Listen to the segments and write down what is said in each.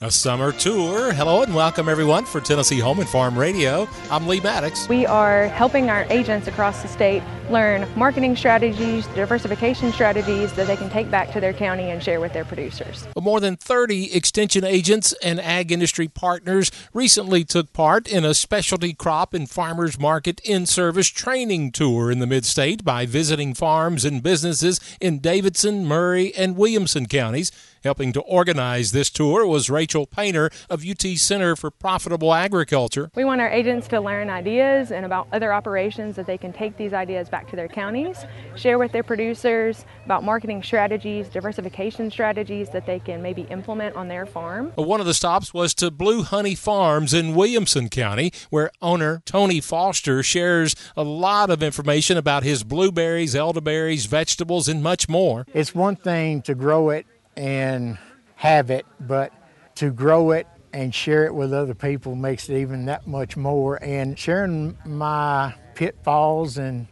A summer tour. Hello and welcome everyone for Tennessee Home and Farm Radio. I'm Lee Maddox. We are helping our agents across the state learn marketing strategies, diversification strategies that they can take back to their county and share with their producers. More than 30 extension agents and ag industry partners recently took part in a specialty crop and farmers market in service training tour in the mid state by visiting farms and businesses in Davidson, Maury, and Williamson counties. Helping to organize this tour was Rachel Painter of UT Center for Profitable Agriculture. We want our agents to learn ideas and about other operations that they can take these ideas back to their counties, share with their producers about marketing strategies, diversification strategies that they can maybe implement on their farm. One of the stops was to Blue Honey Farms in Williamson County, where owner Tony Foster shares a lot of information about his blueberries, elderberries, vegetables, and much more. It's one thing to grow it and have it, but to grow it and share it with other people makes it even that much more. And sharing my pitfalls and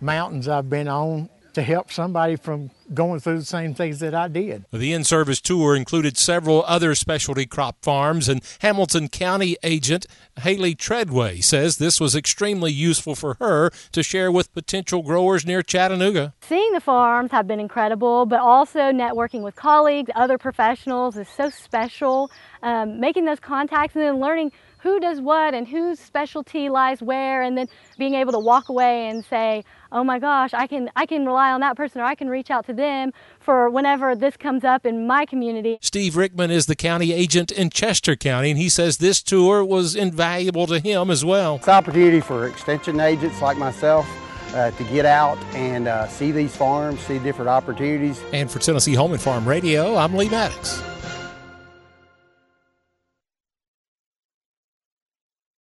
mountains I've been on to help somebody from going through the same things that I did. The in service tour included several other specialty crop farms, and Hamilton County agent Haley Treadway says this was extremely useful for her to share with potential growers near Chattanooga. Seeing the farms have been incredible, but also networking with colleagues, other professionals is so special. Um, making those contacts and then learning who does what and whose specialty lies where and then being able to walk away and say oh my gosh i can i can rely on that person or i can reach out to them for whenever this comes up in my community. Steve rickman is the county agent in chester county and he says this tour was invaluable to him as well. It's an opportunity for extension agents like myself uh, to get out and uh, see these farms see different opportunities. And for tennessee home and farm radio i'm lee maddox